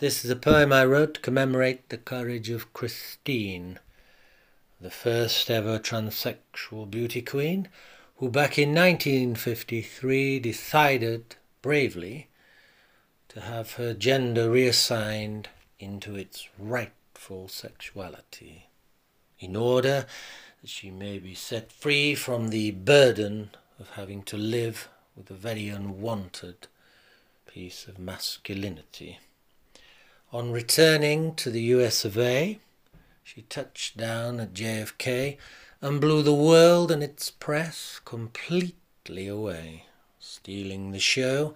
This is a poem I wrote to commemorate the courage of Christine, the first ever transsexual beauty queen, who back in 1953 decided bravely to have her gender reassigned into its rightful sexuality, in order that she may be set free from the burden of having to live with a very unwanted piece of masculinity. On returning to the US of A, she touched down at JFK and blew the world and its press completely away, stealing the show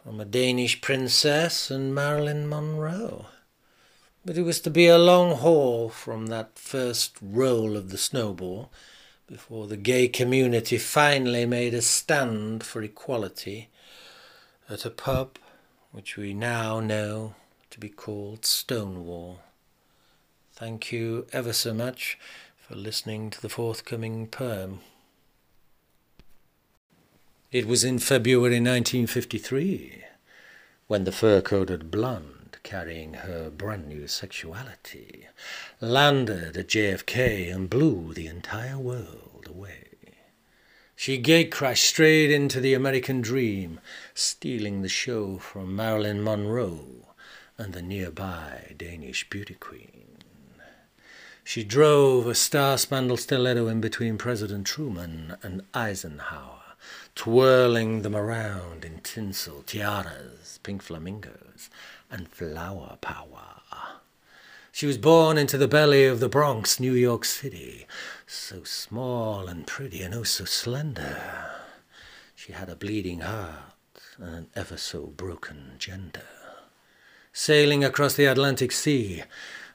from a Danish princess and Marilyn Monroe. But it was to be a long haul from that first roll of the snowball before the gay community finally made a stand for equality at a pub which we now know to be called Stonewall. Thank you ever so much for listening to the forthcoming poem. It was in February 1953 when the fur coated blonde, carrying her brand new sexuality, landed at JFK and blew the entire world away. She gate crashed straight into the American dream, stealing the show from Marilyn Monroe and the nearby Danish beauty queen. She drove a star spangled stiletto in between President Truman and Eisenhower twirling them around in tinsel, tiaras, pink flamingos, and flower power. She was born into the belly of the Bronx, New York City, so small and pretty and oh so slender. She had a bleeding heart and an ever so broken gender. Sailing across the Atlantic Sea,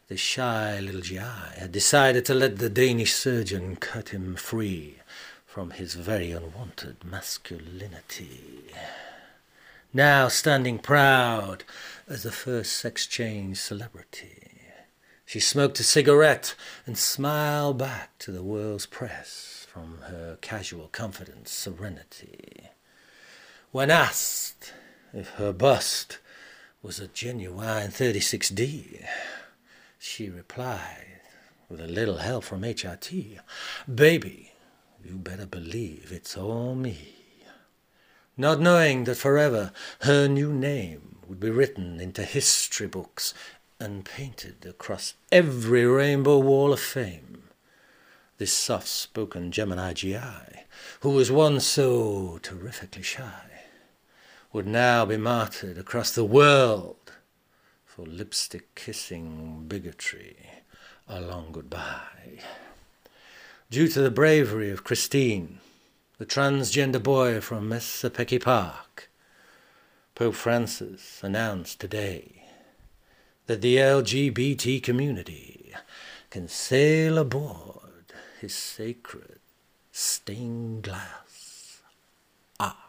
the shy little GI had decided to let the Danish surgeon cut him free from his very unwanted masculinity. Now standing proud as the first sex change celebrity, she smoked a cigarette and smiled back to the world's press from her casual confident serenity. When asked if her bust was a genuine 36D, she replied, with a little help from HRT, Baby, you better believe it's all me. Not knowing that forever her new name would be written into history books and painted across every rainbow wall of fame. This soft spoken Gemini GI, who was once so terrifically shy, would now be martyred across the world for lipstick kissing bigotry. A long goodbye. Due to the bravery of Christine, the transgender boy from Massapequa Park, Pope Francis announced today that the LGBT community can sail aboard his sacred stained glass ah.